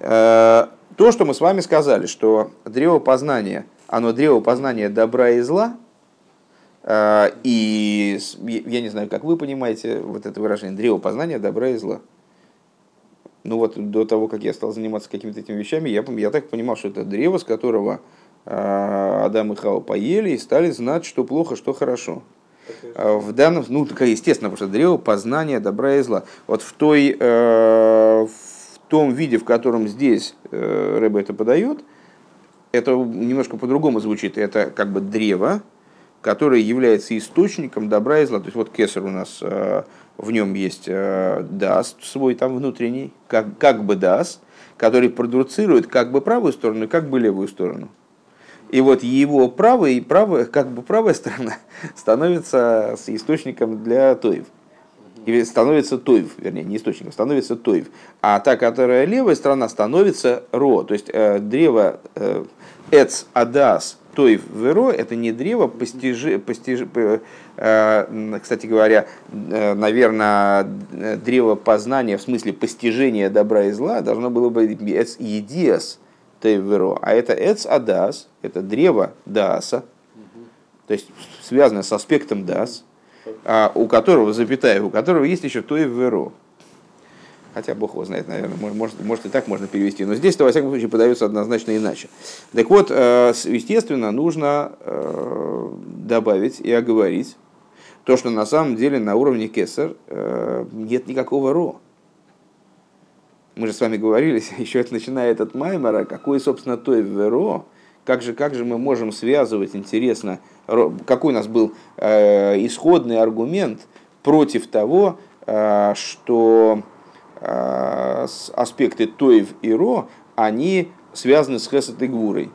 Э, То, что мы с вами сказали, что древо познания, оно древо познания добра и зла, И я не знаю, как вы понимаете вот это выражение древо познания добра и зла. Ну вот до того, как я стал заниматься какими-то этими вещами, я, я так понимал, что это древо, с которого э, Адам и Хава поели и стали знать, что плохо, что хорошо. А В данном, ну, так естественно, потому что древо познания добра и зла. Вот в, той, э, в том виде, в котором здесь э, Рэбе это подает, это немножко по-другому звучит. Это как бы древо, которое является источником добра и зла. То есть вот кесар у нас, э, в нем есть э, дас свой там внутренний, как, как бы дас, который продуцирует как бы правую сторону как бы левую сторону. И вот его правая и правая, как бы правая сторона (laughs) становится с источником для тоев. Или становится тоев, вернее, не источником, становится тоев. А та, которая левая сторона, становится ро. То есть э, древо э, эц адас тоев веро, это не древо постижи, постижи, э, кстати говоря, э, наверное, древо познания в смысле постижения добра и зла должно было быть эц едиас тоев веро. А это эц адас, это древо даса, то есть связано с аспектом дас, а, у которого, запятая, у которого есть еще то и веро. Хотя Бог его знает, наверное, может, может, и так можно перевести. Но здесь, во всяком случае, подается однозначно иначе. Так вот, э, естественно, нужно э, добавить и оговорить то, что на самом деле на уровне кесар э, нет никакого ро. Мы же с вами говорили, (laughs) еще это начиная этот маймера, какой, собственно, то и веро, как же, как же мы можем связывать, интересно, ро- какой у нас был исходный аргумент против того, что аспекты Тоев и Ро, они связаны с Хесет и Гвурой.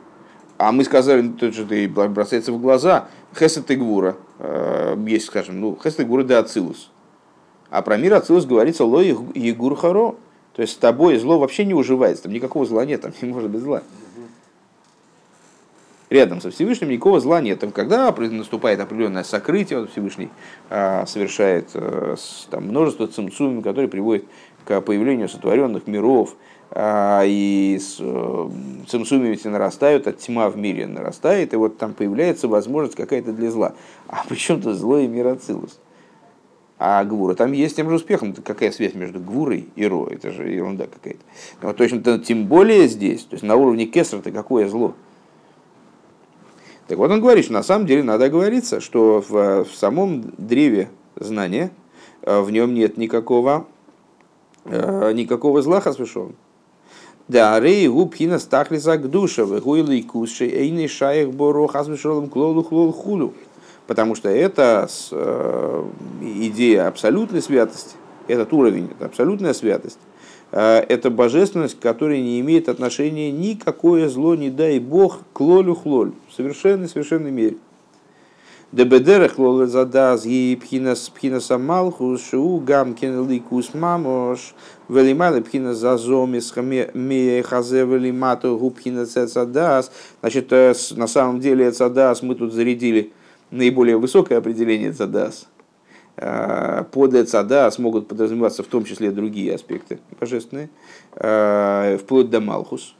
А мы сказали, ну, тут же и бросается в глаза, Хесет и Гвура, э, есть, скажем, ну, Хесет и Гвура да Ацилус. А про мир Ацилус говорится Ло Егур Харо. То есть с тобой зло вообще не уживается, там никакого зла нет, там не может быть зла. Рядом со Всевышним никакого зла нет. Там, когда наступает определенное сокрытие, вот Всевышний а, совершает а, с- там, множество цимцумим, которые приводят к появлению сотворенных миров, а, и э, цимсумивити нарастают, от тьма в мире нарастает, и вот там появляется возможность какая-то для зла. А при чем тут зло и мироцилус? А Гвура там есть тем же успехом. Какая связь между Гвурой и Ро? Это же ерунда какая-то. Но точно тем более здесь, то есть на уровне Кесра-то какое зло? Так вот он говорит, что на самом деле надо оговориться, что в, в самом древе знания э, в нем нет никакого, никакого зла хасвешон. Да, рей губхина стахлиса к душе, выгуйлый кушай, эйный шаях боро хасвешолом клолу хлол хулю. Потому что это э, идея абсолютной святости, этот уровень, это абсолютная святость, это божественность, которая не имеет отношения никакое зло, не дай бог, к лолю хлоль, в совершенной, совершенной мере. Дебедерах лолы задаз и пхинас пхинас амалхус шу гам кенликус мамош велималы пхинас зазомис ме хазе велимату губхинас задаз. Значит, на самом деле задаз мы тут зарядили наиболее высокое определение задаз. Под Эцадас могут подразумеваться в том числе другие аспекты божественные, вплоть до Малхус.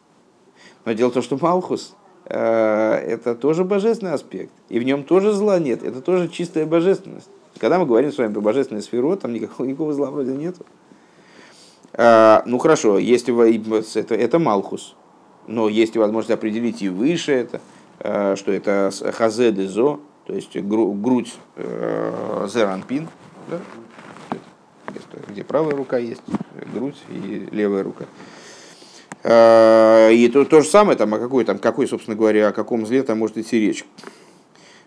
Но дело в том, что Малхус Э, это тоже божественный аспект. И в нем тоже зла нет. Это тоже чистая божественность. Когда мы говорим с вами про божественное сферу, там никакого, никакого зла вроде нет. А, ну хорошо, есть это, это Малхус. Но есть возможность определить и выше это, э, что это хазе дезо, то есть грудь э, зеранпин, да? где правая рука есть, грудь и левая рука. Э, и то, то же самое, там, о какой, там, какой, собственно говоря, о каком зле там может идти речь.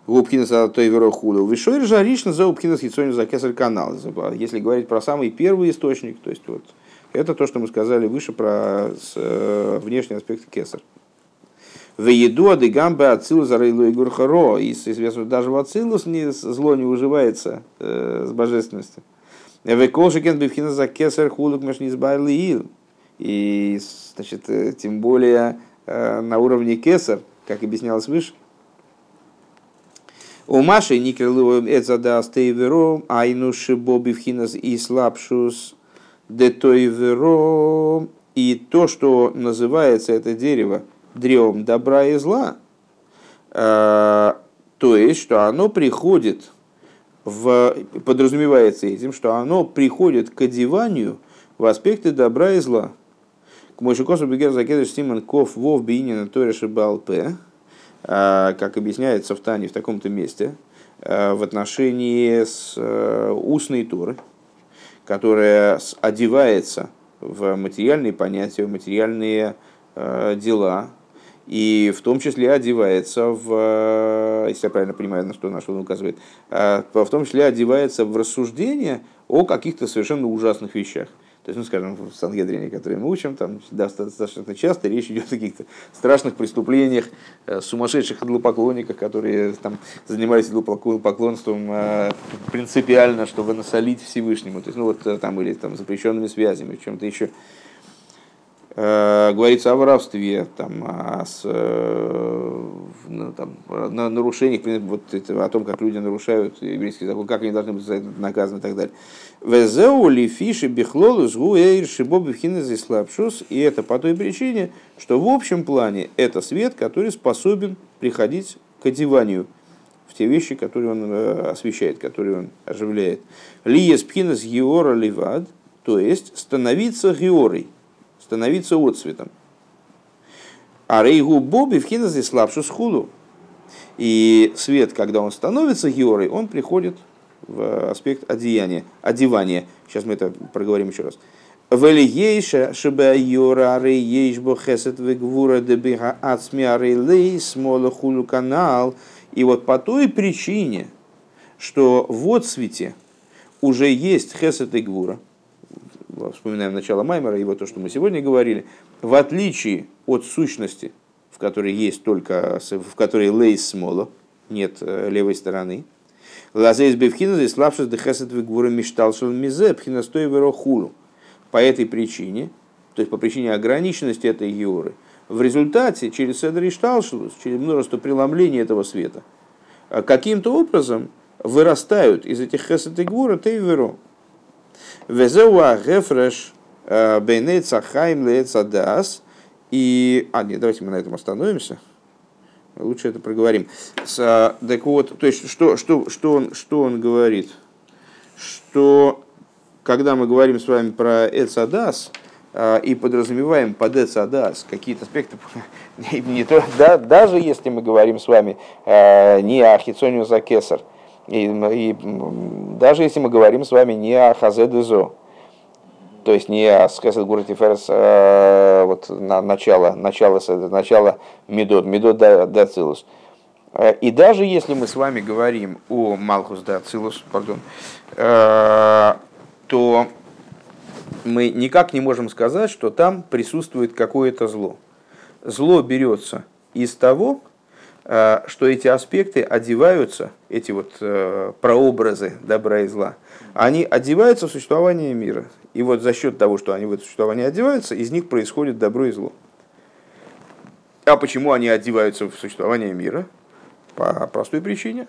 Губкина за той верохуду. Вишой жаришно за упкина с за кесарь канал. Если говорить про самый первый источник, то есть вот это то, что мы сказали выше про с, э, внешний аспект кесар. В еду адыгамбе ацилу за рейлу и гурхаро. И известно, даже в ацилус не, зло не уживается э, с божественностью. В колшикен бифхина за кесар хулук машнизбайли ил. И, значит, э, тем более э, на уровне кесар, как объяснялось выше, у Маши никрылу эцада стейверо, айну шибоби вхинас и слабшус детойверо. И то, что называется это дерево древом добра и зла, э, то есть, что оно приходит в, подразумевается этим, что оно приходит к одеванию в аспекты добра и зла. К Мойшикосу Бегер Закедыш Симон Ков Вов Бейнина Ториша Балпе, а, как объясняется в Тане в таком-то месте, а, в отношении с э, устной Торы, которая одевается в материальные понятия, в материальные э, дела, и в том числе одевается в, если я правильно понимаю, на что наш он указывает, а, в том числе одевается в рассуждение о каких-то совершенно ужасных вещах. То есть, ну, скажем, в Сангедрине, который мы учим, там достаточно часто речь идет о каких-то страшных преступлениях, э, сумасшедших идолопоклонниках, которые там занимались идолопоклонством э, принципиально, чтобы насолить Всевышнему. То есть, ну, вот э, там или там запрещенными связями, чем-то еще. Говорится о воровстве, там, о, с, ну, там, на нарушениях, вот это, о том, как люди нарушают еврейский закон, как они должны быть за это наказаны и так далее. Везеу ли фиши бихлолус гуэйр шибоби слабшус. И это по той причине, что в общем плане это свет, который способен приходить к одеванию в те вещи, которые он э, освещает, которые он оживляет. Лиес пхинас геора ливад, то есть становиться георой, становиться отцветом. А рейгу боби вхинас слабшус худу. И свет, когда он становится георой, он приходит в аспект одеяния, одевания. Сейчас мы это проговорим еще раз. Велиейша шибайора ары ейшбо хесет вегвура дебиха ацми ары лей смола хулю канал. И вот по той причине, что в отсвете уже есть хесет и гвура, вспоминаем начало Маймера, и вот то, что мы сегодня говорили, в отличие от сущности, в которой есть только, в которой лейс смола, нет э, левой стороны, Лазейс бевхина здесь славшись дехесет вегвура мишталшел мизе пхинастой верохулу. По этой причине, то есть по причине ограниченности этой георы, в результате через Седр и через множество преломлений этого света, а каким-то образом вырастают из этих хесет и гвура тейверо. Везеуа гефреш э, Бейней Цахайм Лецадас. И... А, нет, давайте мы на этом остановимся. Лучше это проговорим. С, а, так вот, то есть, что, что, что, он, что он говорит? Что, когда мы говорим с вами про Эцадас, а, и подразумеваем под Эцадас какие-то аспекты, (laughs) не, то, да, даже если мы говорим с вами а, не о Хитсониус Акесар, и, и даже если мы говорим с вами не о Хазедезо, то есть не о Хесед Гурати Ферс, а, вот на, начало, начало, начало Медот, Медот Дацилус. И даже если мы с вами говорим о Малхус Дацилус, пардон, то мы никак не можем сказать, что там присутствует какое-то зло. Зло берется из того, э, что эти аспекты одеваются, эти вот э, прообразы добра и зла, они одеваются в существование мира. И вот за счет того, что они в это существование одеваются, из них происходит добро и зло. А почему они одеваются в существование мира? По простой причине.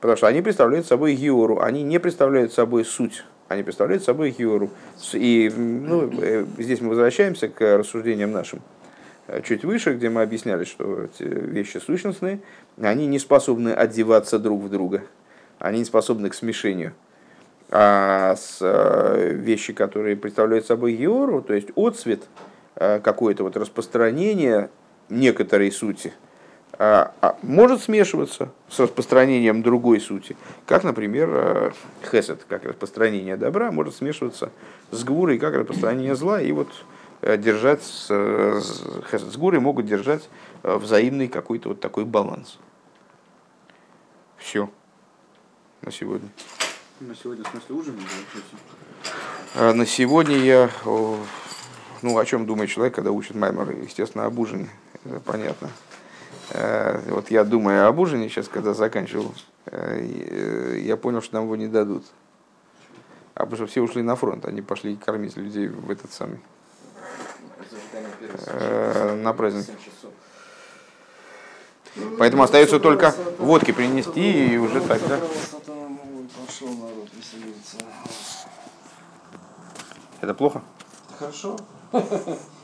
Потому что они представляют собой геору, они не представляют собой суть они представляют собой Геору. И ну, э, здесь мы возвращаемся к рассуждениям нашим э, чуть выше, где мы объясняли, что эти вещи сущностные, они не способны одеваться друг в друга, они не способны к смешению. А с, э, вещи, которые представляют собой Геору, то есть отцвет, какое-то вот распространение некоторой сути – а, а, может смешиваться с распространением другой сути, как, например, э, хесед, как распространение добра, может смешиваться с гурой, как распространение зла, и вот э, держать с, хесед с гурой могут держать э, взаимный какой-то вот такой баланс. Все на сегодня. На сегодня, в смысле, ужин? А на сегодня я, ну, о чем думает человек, когда учит Маймер, естественно, об ужине, это понятно. Э, вот я думаю об ужине сейчас, когда заканчивал, э, я понял, что нам его не дадут. А потому что все ушли на фронт, они пошли кормить людей в этот самый э, на праздник. Поэтому остается только водки принести и уже тогда. Это плохо? Хорошо.